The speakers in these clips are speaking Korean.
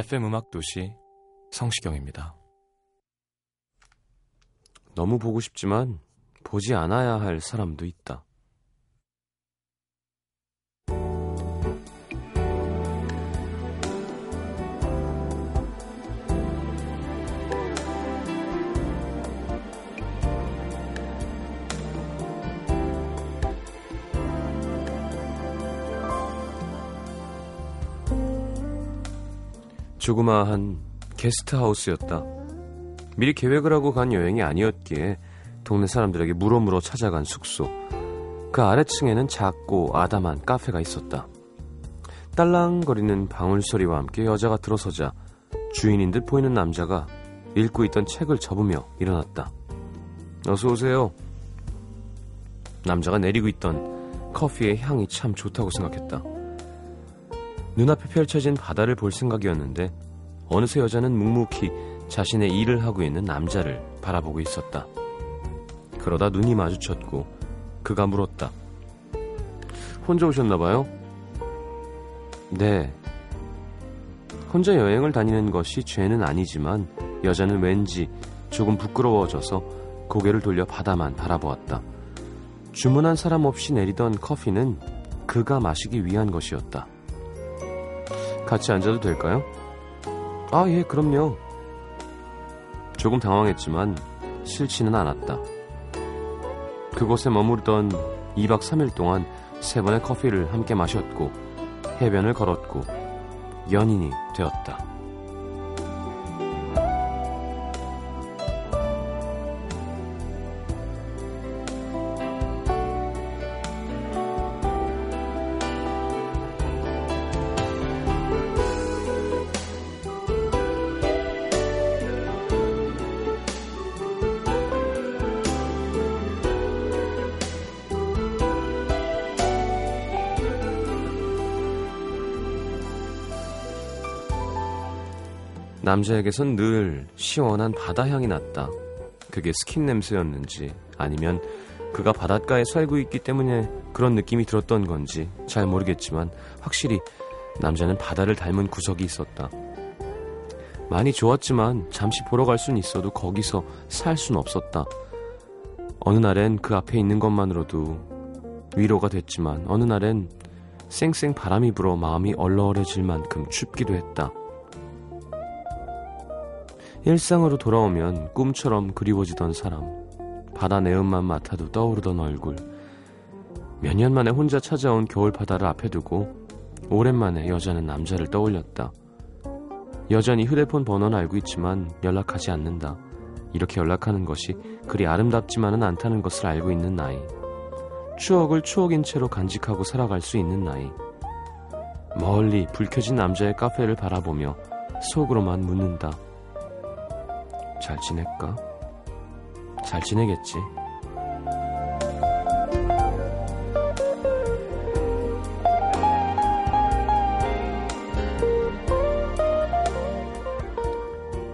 FM 음악 도시 성시경입니다. 너무 보고 싶지만 보지 않아야 할 사람도 있다. 조그마한 게스트하우스였다. 미리 계획을 하고 간 여행이 아니었기에 동네 사람들에게 물어물어 찾아간 숙소. 그 아래층에는 작고 아담한 카페가 있었다. 딸랑거리는 방울소리와 함께 여자가 들어서자 주인인 듯 보이는 남자가 읽고 있던 책을 접으며 일어났다. 어서 오세요. 남자가 내리고 있던 커피의 향이 참 좋다고 생각했다. 눈앞에 펼쳐진 바다를 볼 생각이었는데 어느새 여자는 묵묵히 자신의 일을 하고 있는 남자를 바라보고 있었다. 그러다 눈이 마주쳤고 그가 물었다. 혼자 오셨나봐요? 네. 혼자 여행을 다니는 것이 죄는 아니지만 여자는 왠지 조금 부끄러워져서 고개를 돌려 바다만 바라보았다. 주문한 사람 없이 내리던 커피는 그가 마시기 위한 것이었다. 같이 앉아도 될까요? 아, 예, 그럼요. 조금 당황했지만 싫지는 않았다. 그곳에 머무르던 2박 3일 동안 세 번의 커피를 함께 마셨고 해변을 걸었고 연인이 되었다. 남자에게선 늘 시원한 바다 향이 났다. 그게 스킨 냄새였는지 아니면 그가 바닷가에 살고 있기 때문에 그런 느낌이 들었던 건지 잘 모르겠지만 확실히 남자는 바다를 닮은 구석이 있었다. 많이 좋았지만 잠시 보러 갈 수는 있어도 거기서 살 수는 없었다. 어느 날엔 그 앞에 있는 것만으로도 위로가 됐지만 어느 날엔 쌩쌩 바람이 불어 마음이 얼얼해질 만큼 춥기도 했다. 일상으로 돌아오면 꿈처럼 그리워지던 사람, 바다 내음만 맡아도 떠오르던 얼굴, 몇 년 만에 혼자 찾아온 겨울 바다를 앞에 두고 오랜만에 여자는 남자를 떠올렸다. 여전히 휴대폰 번호는 알고 있지만 연락하지 않는다. 이렇게 연락하는 것이 그리 아름답지만은 않다는 것을 알고 있는 나이. 추억을 추억인 채로 간직하고 살아갈 수 있는 나이. 멀리 불 켜진 남자의 카페를 바라보며 속으로만 묻는다. 잘 지낼까? 잘 지내겠지.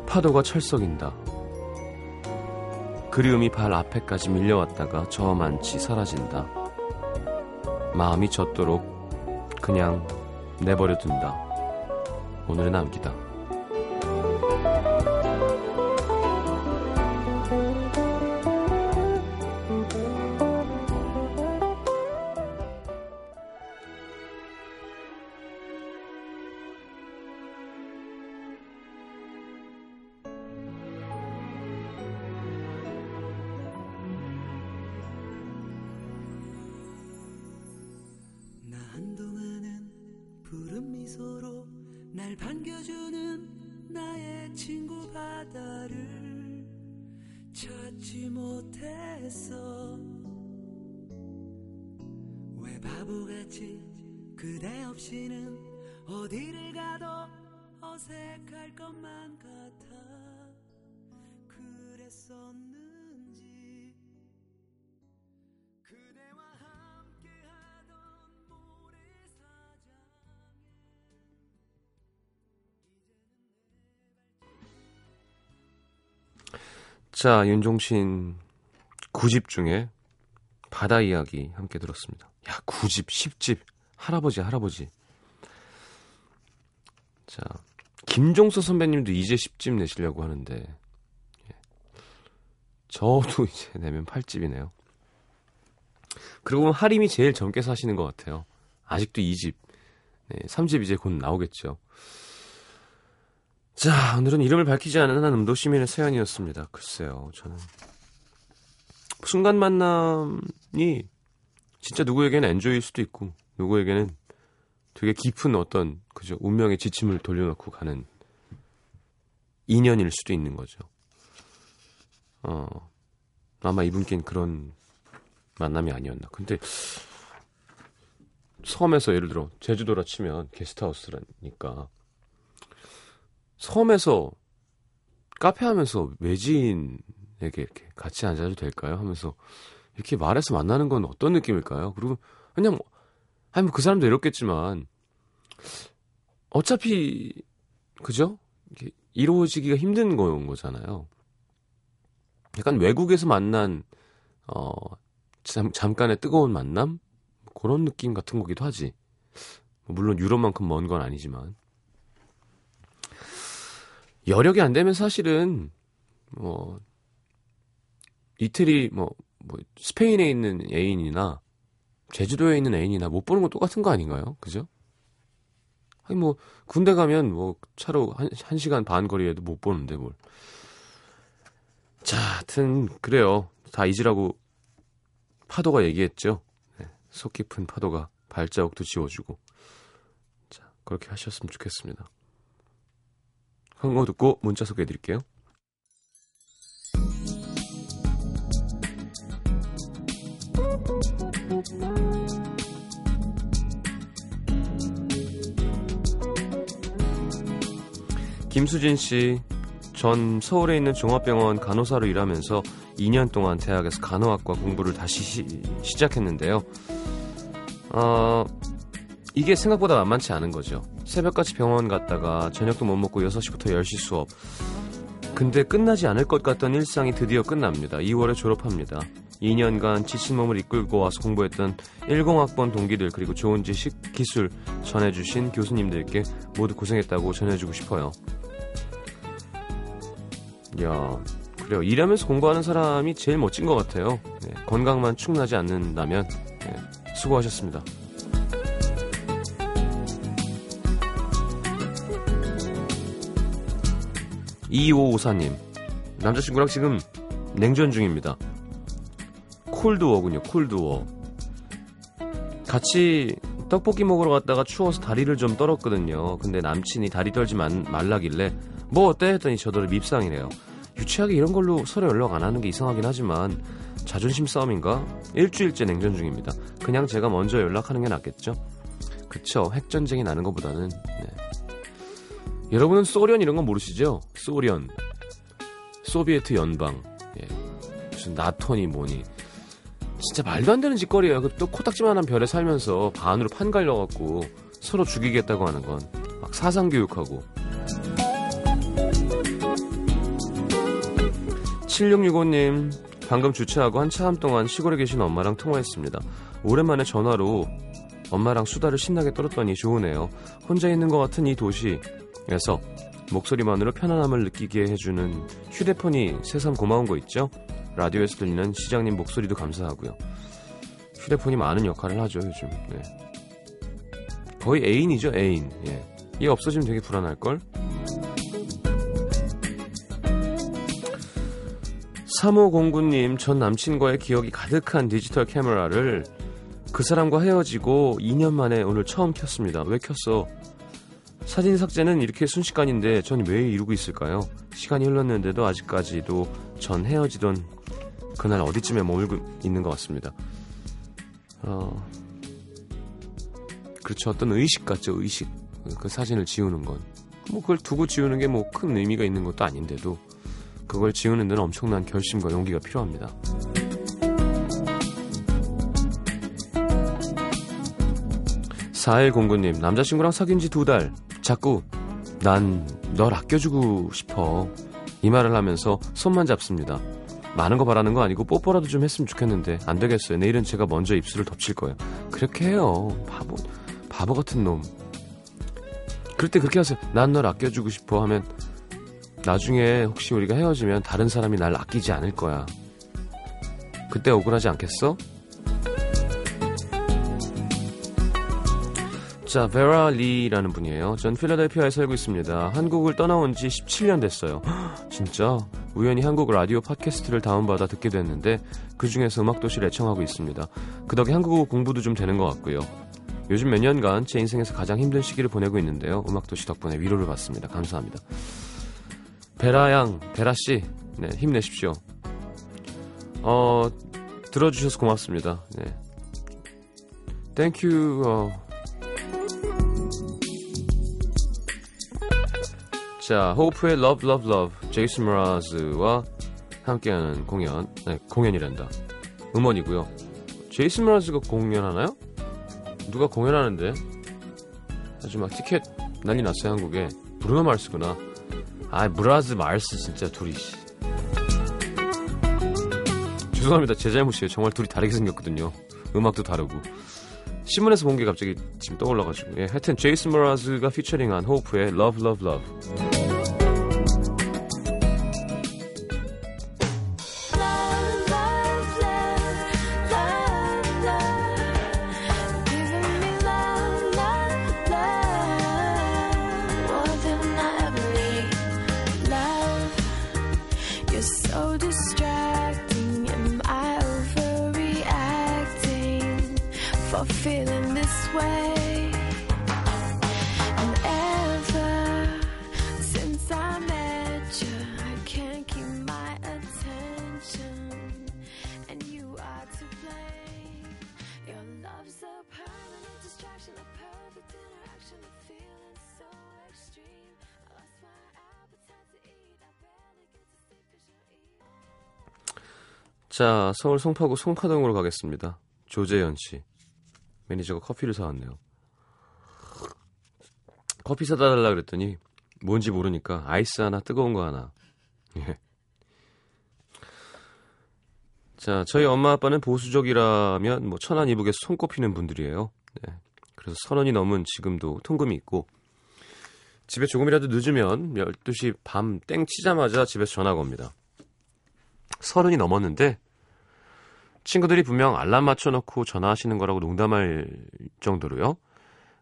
파도가 철썩인다. 그리움이 발 앞에까지 밀려왔다가 저만치 사라진다. 마음이 젖도록 그냥 내버려 둔다. 오늘의 남기다. 미소로 날 반겨주는 나의 친구 바다를 찾지 못했어 왜 바보같이 그대 없이는 어디를 가도 어색할 것만 같아 자, 윤종신 9집 중에 바다 이야기 함께 들었습니다. 야, 9집, 10집. 할아버지, 할아버지. 자, 김종서 선배님도 이제 10집 내시려고 하는데, 예. 저도 이제 내면 8집이네요. 그리고 하림이 제일 젊게 사시는 것 같아요. 아직도 2집. 네, 3집 이제 곧 나오겠죠. 자, 오늘은 이름을 밝히지 않은 한 음도 시민의 사연이었습니다. 글쎄요, 저는. 순간 만남이 진짜 누구에게는 엔조이일 수도 있고, 누구에게는 되게 깊은 어떤, 그죠, 운명의 지침을 돌려놓고 가는 인연일 수도 있는 거죠. 어, 아마 이분께는 그런 만남이 아니었나. 근데, 섬에서 예를 들어, 제주도라 치면 게스트하우스라니까, 섬에서 카페 하면서 외지인에게 이렇게 같이 앉아도 될까요? 하면서 이렇게 말해서 만나는 건 어떤 느낌일까요? 그리고 그냥 뭐, 아니 뭐 그 사람도 이렇겠지만 어차피 그죠? 이게 이루어지기가 힘든 거인 거잖아요. 약간 외국에서 만난 어 잠, 잠깐의 뜨거운 만남 그런 느낌 같은 거기도 하지. 물론 유럽만큼 먼 건 아니지만. 여력이 안 되면 사실은 뭐 이태리 뭐, 뭐 스페인에 있는 애인이나 제주도에 있는 애인이나 못 보는 건 똑같은 거 아닌가요? 그죠? 아니 뭐 군대 가면 뭐 차로 한, 한 시간 반 거리에도 못 보는데 뭘. 자, 하여튼 그래요. 다 잊으라고 파도가 얘기했죠. 네, 속 깊은 파도가 발자국도 지워주고. 자, 그렇게 하셨으면 좋겠습니다. 광고 듣고 문자 소개해 드릴게요. 김수진 씨, 전 서울에 있는 종합병원 간호사로 일하면서 2년 동안 대학에서 간호학과 공부를 다시 시, 시작했는데요. 어, 이게 생각보다 만만치 않은 거죠. 새벽까지 병원 갔다가 저녁도 못 먹고 6시부터 10시 수업. 근데 끝나지 않을 것 같던 일상이 드디어 끝납니다. 2월에 졸업합니다. 2년간 지친 몸을 이끌고 와서 공부했던 10학번 동기들 그리고 좋은 지식, 기술 전해주신 교수님들께 모두 고생했다고 전해주고 싶어요. 야 그래요. 일하면서 공부하는 사람이 제일 멋진 것 같아요. 네, 건강만 충분하지 않는다면 네, 수고하셨습니다. 2554님, 남자친구랑 지금 냉전 중입니다. 콜드워군요, 콜드워. 같이 떡볶이 먹으러 갔다가 추워서 다리를 좀 떨었거든요. 근데 남친이 다리 떨지 만, 말라길래 뭐 어때? 했더니 저더러 밉상이래요. 유치하게 이런 걸로 서로 연락 안 하는 게 이상하긴 하지만 자존심 싸움인가? 일주일째 냉전 중입니다. 그냥 제가 먼저 연락하는 게 낫겠죠? 그쵸. 핵전쟁이 나는 것보다는. 네. 여러분은 소련 이런 건 모르시죠? 소련. 소비에트 연방. 예. 무슨 나토니 뭐니. 진짜 말도 안 되는 짓거리예요. 그또 코딱지만한 별에 살면서 반으로 판 갈려갖고 서로 죽이겠다고 하는 건 막 사상 교육하고. 7665님, 방금 주차하고 한참 동안 시골에 계신 엄마랑 통화했습니다. 오랜만에 전화로 엄마랑 수다를 신나게 떨었더니 좋으네요. 혼자 있는 것 같은 이 도시 에서 목소리만으로 편안함을 느끼게 해주는 휴대폰이 새삼 고마운 거 있죠? 라디오에서 들리는 시장님 목소리도 감사하고요. 휴대폰이 많은 역할을 하죠, 요즘. 네. 거의 애인이죠, 애인. 예. 얘 없어지면 되게 불안할걸? 3509님, 전 남친과의 기억이 가득한 디지털 카메라를 그 사람과 헤어지고 2년 만에 오늘 처음 켰습니다. 왜 켰어? 사진 삭제는 이렇게 순식간인데 전 왜 이루고 있을까요? 시간이 흘렀는데도 아직까지도 전 헤어지던 그날 어디쯤에 머물고 있는 것 같습니다. 어, 그렇죠. 어떤 의식 같죠, 의식. 그 사진을 지우는 건. 뭐 그걸 두고 지우는 게 뭐 큰 의미가 있는 것도 아닌데도 그걸 지우는 데는 엄청난 결심과 용기가 필요합니다. 4109님, 남자친구랑 사귄 지 두 달. 자꾸, 난 널 아껴주고 싶어. 이 말을 하면서 손만 잡습니다. 많은 거 바라는 거 아니고 뽀뽀라도 좀 했으면 좋겠는데, 안 되겠어요. 내일은 제가 먼저 입술을 덮칠 거예요. 그렇게 해요. 바보, 바보 같은 놈. 그럴 때 그렇게 하세요. 난 널 아껴주고 싶어 하면, 나중에 혹시 우리가 헤어지면 다른 사람이 날 아끼지 않을 거야. 그때 억울하지 않겠어? 자, 베라 리라는 분이에요. 전 필라델피아에 살고 있습니다. 한국을 떠나온 지 17년 됐어요. 진짜 우연히 한국 라디오 팟캐스트를 다운받아 듣게 됐는데 그 중에서 음악도시를 애청하고 있습니다. 그 덕에 한국어 공부도 좀 되는 것 같고요. 요즘 몇 년간 제 인생에서 가장 힘든 시기를 보내고 있는데요. 음악도시 덕분에 위로를 받습니다. 감사합니다. 베라 양, 베라 씨, 네, 힘내십시오. 어, 들어주셔서 고맙습니다. 네. 땡큐, 어, 자, 호프의 Love Love Love, 제이슨 브라즈와 함께하는 공연, 네, 공연이란다. 음원이고요. 제이슨 브라즈가 공연하나요? 누가 공연하는데? 아주 막 티켓 난리 났어요, 한국에. 브루노 마르스구나. 아, 브라즈 마르스 진짜 둘이. 죄송합니다. 제 잘못이에요. 정말 둘이 다르게 생겼거든요. 음악도 다르고. 신문에서 본 게 갑자기 지금 떠올라가지고. 예, 하여튼 제이슨 브라즈가 피처링한 호프의 Love Love Love. 자, 서울 송파구 송파동으로 가겠습니다. 조재현 씨. 매니저가 커피를 사왔네요. 커피 사다 달라 그랬더니 뭔지 모르니까 아이스 하나 뜨거운 거 하나. 예. 자, 저희 엄마 아빠는 보수적이라면 뭐 천안 이북에서 손꼽히는 분들이에요. 네. 그래서 선 원이 넘은 지금도 통금이 있고 집에 조금이라도 늦으면 12시 밤 땡 치자마자 집에서 전화가 옵니다. 서른이 넘었는데 친구들이 분명 알람 맞춰놓고 전화하시는 거라고 농담할 정도로요.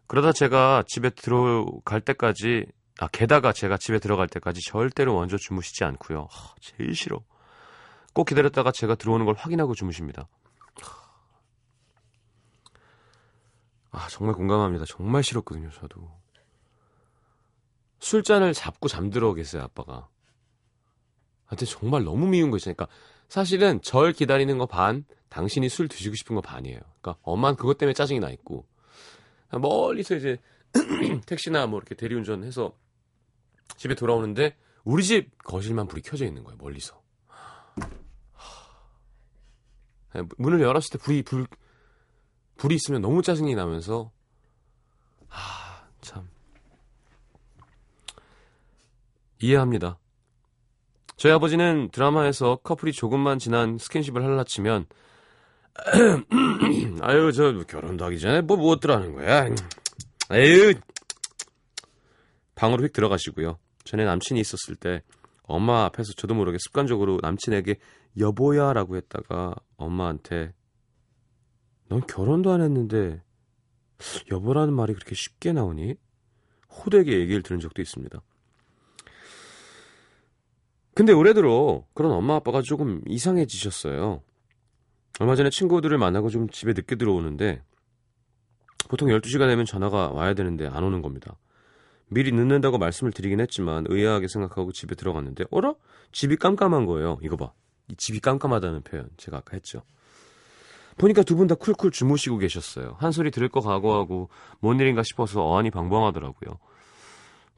그러다 제가 집에 들어갈 때까지, 아, 게다가 제가 집에 들어갈 때까지 절대로 먼저 주무시지 않고요. 하, 제일 싫어. 꼭 기다렸다가 제가 들어오는 걸 확인하고 주무십니다. 아, 정말 공감합니다. 정말 싫었거든요, 저도. 술잔을 잡고 잠들어 계세요, 아빠가. 하여튼 정말 너무 미운 거 있으니까 사실은 절 기다리는 거 반, 당신이 술 드시고 싶은 거 반이에요. 그러니까 엄마는 그것 때문에 짜증이 나 있고 멀리서 이제 택시나 뭐 이렇게 대리운전해서 집에 돌아오는데 우리 집 거실만 불이 켜져 있는 거예요. 멀리서. 문을 열었을 때 불이 불 불이 있으면 너무 짜증이 나면서 아, 참 이해합니다. 저희 아버지는 드라마에서 커플이 조금만 지난 스킨십을 할라치면 아유 저 결혼도 하기 전에 뭐 무엇들 뭐 하는 거야 에휴 방으로 휙 들어가시고요 전에 남친이 있었을 때 엄마 앞에서 저도 모르게 습관적으로 남친에게 여보야 라고 했다가 엄마한테 넌 결혼도 안 했는데 여보라는 말이 그렇게 쉽게 나오니? 호되게 얘기를 들은 적도 있습니다. 근데 올해 들어 그런 엄마 아빠가 조금 이상해지셨어요. 얼마 전에 친구들을 만나고 좀 집에 늦게 들어오는데 보통 12시가 되면 전화가 와야 되는데 안 오는 겁니다. 미리 늦는다고 말씀을 드리긴 했지만 의아하게 생각하고 집에 들어갔는데 어라? 집이 깜깜한 거예요. 이거 봐. 이 집이 깜깜하다는 표현 제가 아까 했죠. 보니까 두 분 다 쿨쿨 주무시고 계셨어요. 한 소리 들을 거 각오하고 뭔 일인가 싶어서 어안이 방방하더라고요.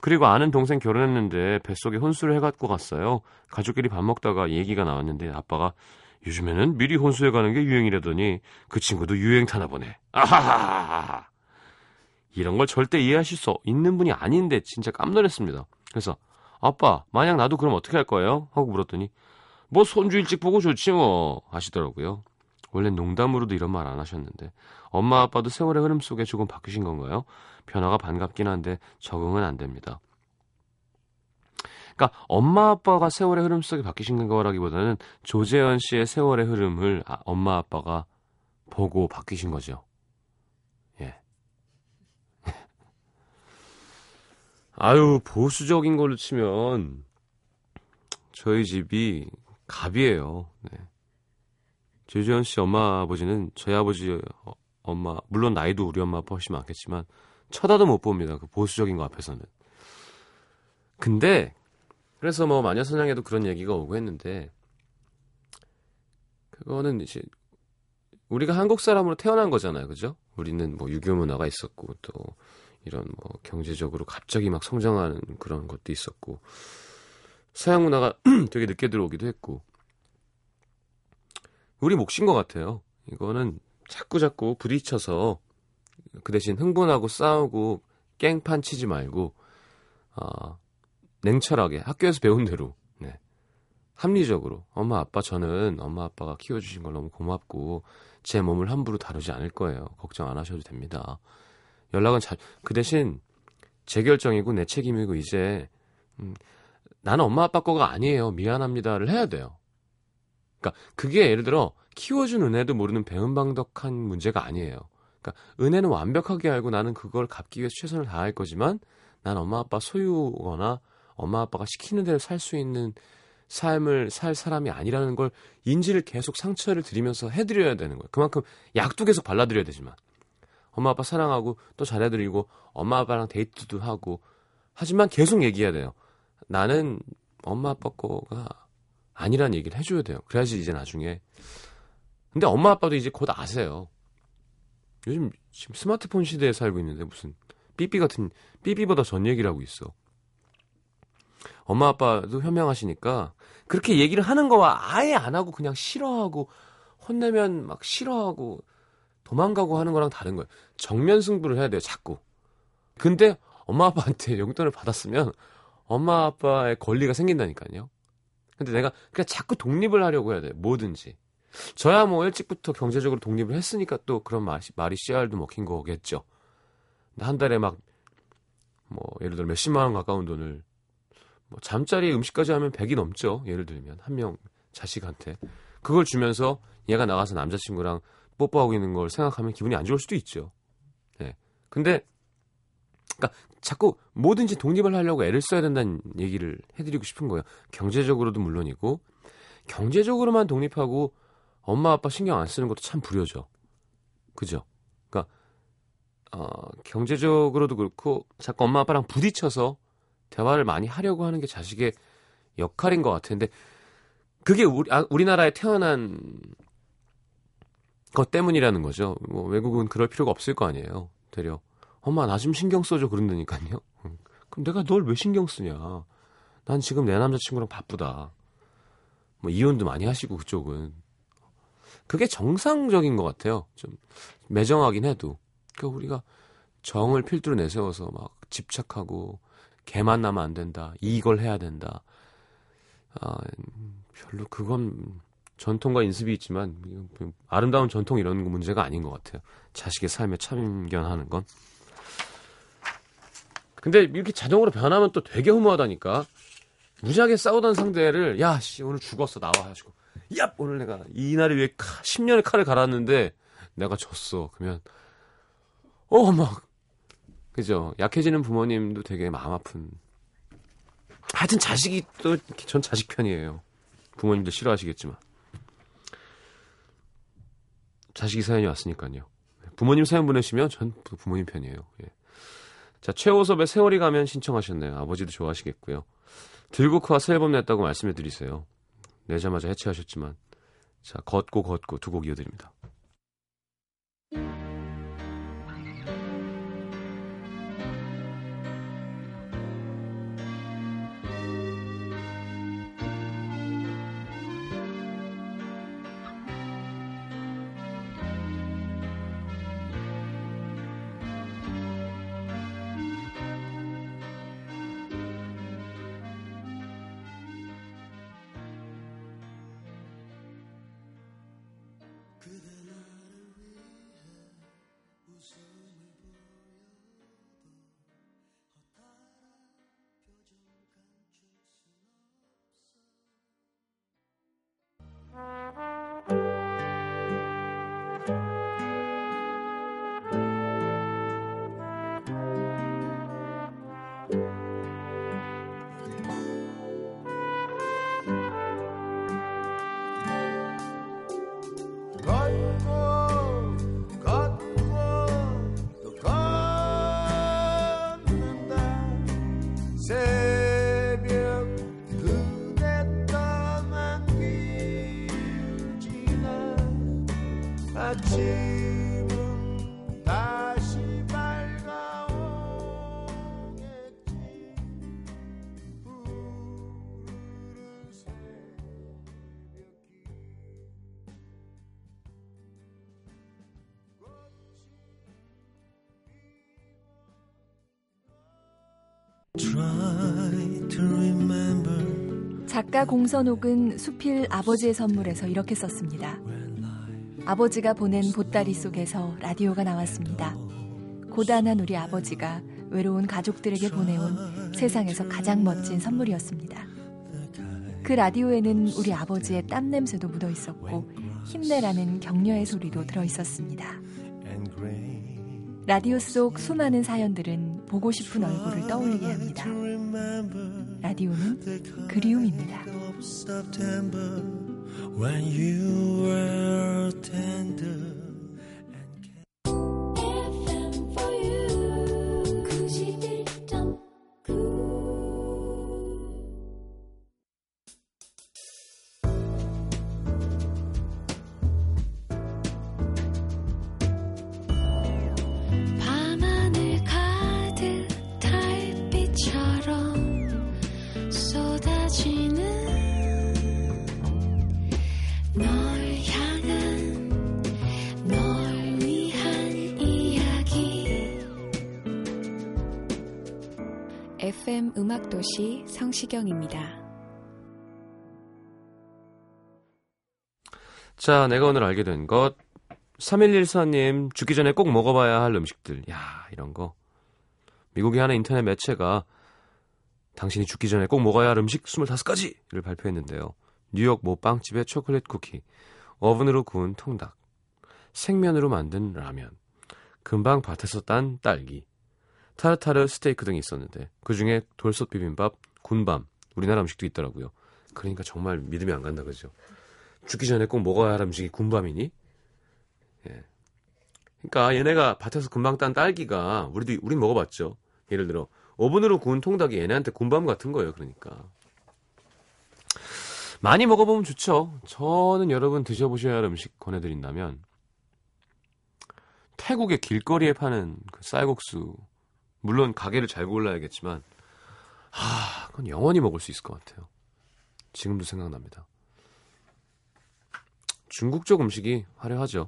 그리고 아는 동생 결혼했는데 뱃속에 혼수를 해갖고 갔어요. 가족끼리 밥 먹다가 얘기가 나왔는데 아빠가 요즘에는 미리 혼수해 가는 게 유행이라더니 그 친구도 유행 타나 보네. 아하하하. 이런 걸 절대 이해하실 수 있는 분이 아닌데 진짜 깜놀했습니다. 그래서 아빠 만약 나도 그럼 어떻게 할 거예요? 하고 물었더니 뭐 손주 일찍 보고 좋지 뭐 하시더라고요. 원래 농담으로도 이런 말 안 하셨는데 엄마 아빠도 세월의 흐름 속에 조금 바뀌신 건가요? 변화가 반갑긴 한데 적응은 안 됩니다. 그러니까 엄마 아빠가 세월의 흐름 속에 바뀌신 거라기보다는 조재현 씨의 세월의 흐름을 아, 엄마 아빠가 보고 바뀌신 거죠. 예. 아유 보수적인 걸로 치면 저희 집이 갑이에요. 네. 조재현 씨 엄마 아버지는 저희 아버지 어, 엄마 물론 나이도 우리 엄마 아빠 훨씬 많겠지만 쳐다도 못 봅니다. 그 보수적인 거 앞에서는. 근데 그래서 뭐 마녀사냥에도 그런 얘기가 오고 했는데 그거는 이제 우리가 한국 사람으로 태어난 거잖아요. 그죠? 우리는 뭐 유교 문화가 있었고 또 이런 뭐 경제적으로 갑자기 막 성장하는 그런 것도 있었고 서양 문화가 되게 늦게 들어오기도 했고 우리 몫인 것 같아요. 이거는 자꾸 자꾸 부딪혀서 그 대신 흥분하고 싸우고 깽판 치지 말고 어, 냉철하게 학교에서 배운 대로 네. 합리적으로 엄마 아빠 저는 엄마 아빠가 키워주신 걸 너무 고맙고 제 몸을 함부로 다루지 않을 거예요. 걱정 안 하셔도 됩니다. 연락은 잘 그 대신 제 결정이고 내 책임이고 이제 음, 나는 엄마 아빠 거가 아니에요. 미안합니다를 해야 돼요. 그러니까 그게 예를 들어 키워준 은혜도 모르는 배은방덕한 문제가 아니에요. 그러니까 은혜는 완벽하게 알고 나는 그걸 갚기 위해 최선을 다할 거지만 난 엄마 아빠 소유거나 엄마 아빠가 시키는 대로 살 수 있는 삶을 살 사람이 아니라는 걸 인지를 계속 상처를 드리면서 해드려야 되는 거예요. 그만큼 약도 계속 발라드려야 되지만 엄마 아빠 사랑하고 또 잘해드리고 엄마 아빠랑 데이트도 하고 하지만 계속 얘기해야 돼요. 나는 엄마 아빠 거가 아니란 얘기를 해줘야 돼요. 그래야지 이제 나중에. 근데 엄마 아빠도 이제 곧 아세요. 요즘 지금 스마트폰 시대에 살고 있는데 무슨 삐삐 같은 삐삐보다 전 얘기를 하고 있어. 엄마 아빠도 현명하시니까 그렇게 얘기를 하는 거와 아예 안 하고 그냥 싫어하고 혼내면 막 싫어하고 도망가고 하는 거랑 다른 거예요. 정면 승부를 해야 돼요, 자꾸. 근데 엄마 아빠한테 용돈을 받았으면 엄마 아빠의 권리가 생긴다니까요. 근데 내가 그냥 자꾸 독립을 하려고 해야 돼. 뭐든지. 저야 뭐 일찍부터 경제적으로 독립을 했으니까 또 그런 말이, 말이 씨알도 먹힌 거겠죠. 한 달에 막, 뭐, 예를 들어 몇십만 원 가까운 돈을, 뭐, 잠자리 음식까지 하면 100이 넘죠. 예를 들면. 한 명 자식한테. 그걸 주면서 얘가 나가서 남자친구랑 뽀뽀하고 있는 걸 생각하면 기분이 안 좋을 수도 있죠. 예. 네. 근데, 그니까 자꾸 뭐든지 독립을 하려고 애를 써야 된다는 얘기를 해드리고 싶은 거예요. 경제적으로도 물론이고 경제적으로만 독립하고 엄마 아빠 신경 안 쓰는 것도 참 불효죠. 그죠? 그러니까 어, 경제적으로도 그렇고 자꾸 엄마 아빠랑 부딪혀서 대화를 많이 하려고 하는 게 자식의 역할인 것 같은데 그게 우리, 아, 우리나라에 태어난 것 때문이라는 거죠. 뭐 외국은 그럴 필요가 없을 거 아니에요. 되려 엄마 나 좀 신경 써줘 그런다니까요. 그럼 내가 널 왜 신경 쓰냐? 난 지금 내 남자친구랑 바쁘다. 뭐 이혼도 많이 하시고 그쪽은 그게 정상적인 것 같아요. 좀 매정하긴 해도 그러니까 우리가 정을 필두로 내세워서 막 집착하고 개 만 나면 안 된다. 이걸 해야 된다. 아, 별로 그건 전통과 인습이 있지만 아름다운 전통 이런 문제가 아닌 것 같아요. 자식의 삶에 참견하는 건. 근데 이렇게 자동으로 변하면 또 되게 허무하다니까. 무지하게 싸우던 상대를 야, 씨, 오늘 죽었어. 나와 가지고. 야, 오늘 내가 이날을 위해 10년의 칼을 갈았는데 내가 졌어. 그러면 어, 막 그죠? 약해지는 부모님도 되게 마음 아픈. 하여튼 자식이 또, 전、전、 자식 편이에요. 부모님도 싫어하시겠지만. 자식이 사연이 왔으니까요. 부모님 사연 보내시면 전 부모님 편이에요. 예. 자, 최호섭의 세월이 가면 신청하셨네요. 아버지도 좋아하시겠고요. 들국화 새 앨범 냈다고 말씀해 드리세요. 내자마자 해체하셨지만. 자, 걷고 걷고 두 곡 이어드립니다. 작가 공선옥은 수필 아버지의 선물에서 이렇게 썼습니다. 아버지가 보낸 보따리 속에서 라디오가 나왔습니다. 고단한 우리 아버지가 외로운 가족들에게 보내온 세상에서 가장 멋진 선물이었습니다. 그 라디오에는 우리 아버지의 땀 냄새도 묻어 있었고 힘내라는 격려의 소리도 들어 있었습니다. 라디오 속 수많은 사연들은 보고 싶은 얼굴을 떠올리게 합니다. 라디오는 그리움입니다. FM 음악도시 성시경입니다. 자, 내가 오늘 알게 된 것. 3114님, 죽기 전에 꼭 먹어봐야 할 음식들. 야, 이런 거. 미국의 하나 인터넷 매체가 당신이 죽기 전에 꼭 먹어야 할 음식 25가지를 발표했는데요. 뉴욕 모 빵집의 초콜릿 쿠키, 오븐으로 구운 통닭, 생면으로 만든 라면, 금방 밭에서 딴 딸기, 타르타르 스테이크 등이 있었는데 그 중에 돌솥 비빔밥, 군밤, 우리나라 음식도 있더라고요. 그러니까 정말 믿음이 안 간다 그죠. 죽기 전에 꼭 먹어야 할 음식이 군밤이니? 예. 그러니까 얘네가 밭에서 금방 딴 딸기가 우리도 우린 먹어봤죠. 예를 들어 오븐으로 구운 통닭이 얘네한테 군밤 같은 거예요. 그러니까 많이 먹어보면 좋죠. 저는 여러분 드셔보셔야 할 음식 권해드린다면 태국의 길거리에 파는 그 쌀국수 물론 가게를 잘 골라야겠지만 아, 그건 영원히 먹을 수 있을 것 같아요. 지금도 생각납니다. 중국 쪽 음식이 화려하죠.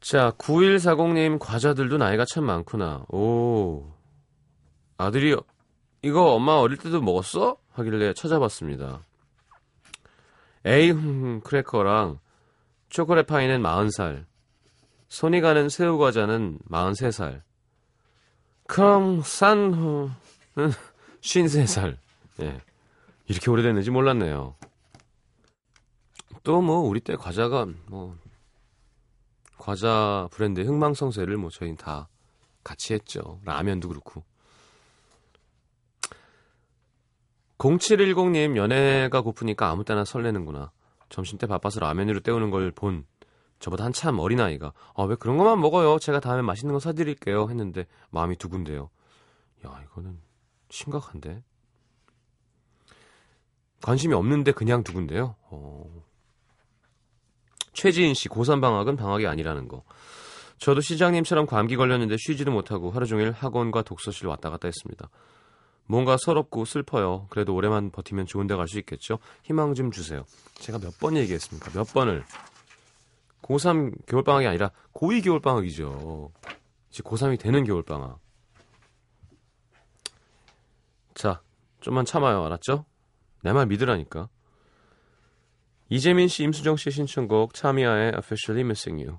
자, 9140님 과자들도 나이가 참 많구나. 오. 아들이 이거 엄마 어릴 때도 먹었어? 하길래 찾아봤습니다. 에이 크래커랑 초콜릿 파이는 40살, 손이 가는 새우 과자는 43살. 그럼 싼 53살. 예. 이렇게 오래됐는지 몰랐네요. 또 뭐 우리 때 과자가 뭐 과자 브랜드 흥망성쇠를 뭐 저희는 다 같이 했죠. 라면도 그렇고. 0710님 연애가 고프니까 아무 때나 설레는구나. 점심 때 바빠서 라면으로 때우는 걸 본 저보다 한참 어린 아이가 아, 왜 그런 것만 먹어요? 제가 다음에 맛있는 거 사드릴게요. 했는데 마음이 두근데요. 야, 이거는 심각한데? 관심이 없는데 그냥 두근데요. 어... 최지인 씨, 고3 방학은 방학이 아니라는 거. 저도 시장님처럼 감기 걸렸는데 쉬지도 못하고 하루 종일 학원과 독서실 왔다 갔다 했습니다. 뭔가 서럽고 슬퍼요. 그래도 올해만 버티면 좋은 데 갈 수 있겠죠? 희망 좀 주세요. 제가 몇 번 얘기했습니까? 몇 번을. 고3 겨울방학이 아니라 고2 겨울방학이죠. 이제 고3이 되는 겨울방학. 자, 좀만 참아요. 알았죠? 내 말 믿으라니까. 이재민 씨, 임수정 씨 신청곡 차미아의 Officially Missing You.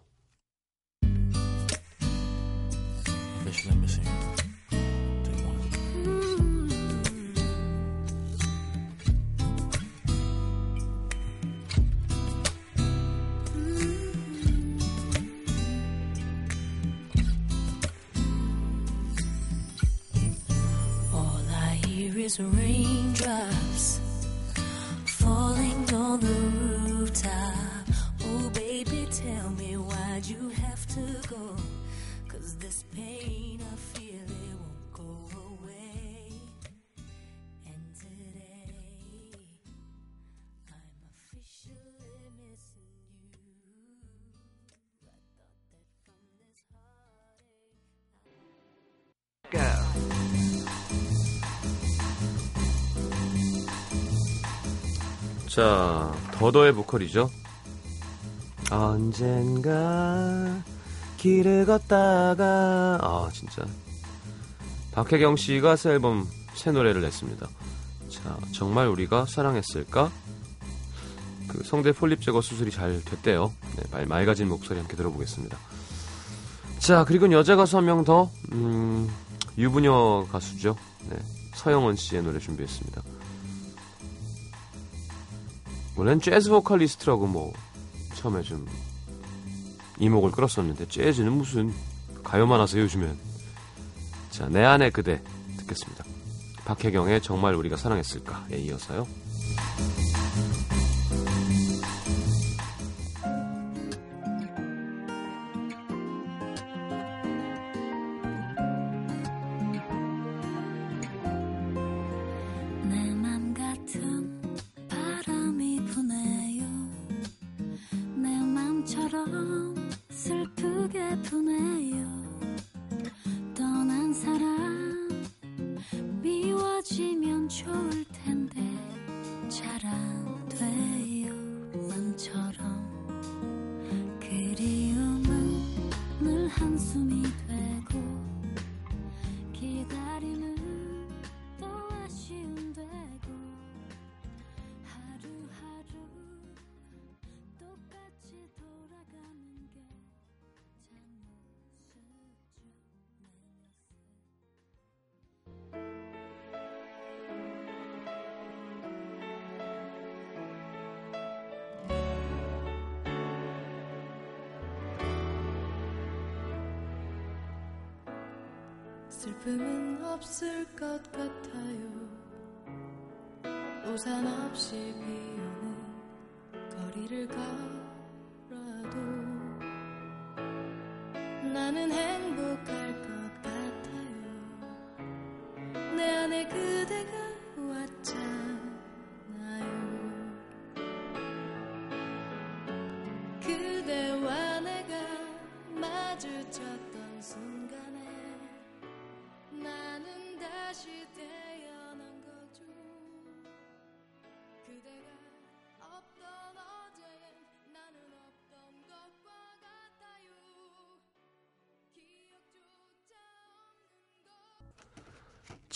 Raindrops falling on the rooftop. Oh, baby, tell me why'd you have to go? Cause this pain I feel 자, 더더의 보컬이죠. 언젠가 길을 걷다가 아 진짜 박혜경 씨가 새 앨범 새 노래를 냈습니다. 자, 정말 우리가 사랑했을까? 그 성대 폴립 제거 수술이 잘 됐대요. 네, 말, 맑아진 목소리 함께 들어보겠습니다. 자, 그리고 여자 가수 한 명 더, 음, 유부녀 가수죠. 네, 서영원 씨의 노래 준비했습니다. 원래는 재즈 보컬리스트라고 뭐 처음에 좀 이목을 끌었었는데 재즈는 무슨 가요만 하세요 요즘엔. 자 내 안의 그대 듣겠습니다. 박혜경의 정말 우리가 사랑했을까에 이어서요 미워지면 좋을 텐데 잘 안 돼 슬픔은 없을 것 같아요. 우산 없이 비 오는 거리를 걸어도 나는 행복할 것 같아요. 내 안에 그대가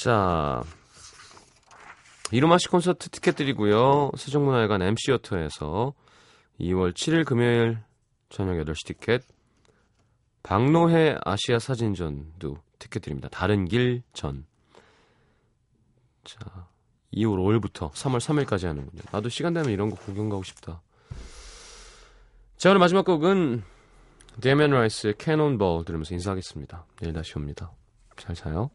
자 이루마시 콘서트 티켓 드리고요 세종문화회관 MC어터에서 2월 7일 금요일 저녁 8시 티켓 박노해 아시아 사진전도 티켓 드립니다. 다른 길 전. 자, 2월 5일부터 3월 3일까지 하는군요. 나도 시간 되면 이런 거 구경 가고 싶다. 자, 오늘 마지막 곡은 데미안 라이스의 캐논볼 들으면서 인사하겠습니다. 내일 다시 옵니다. 잘 자요.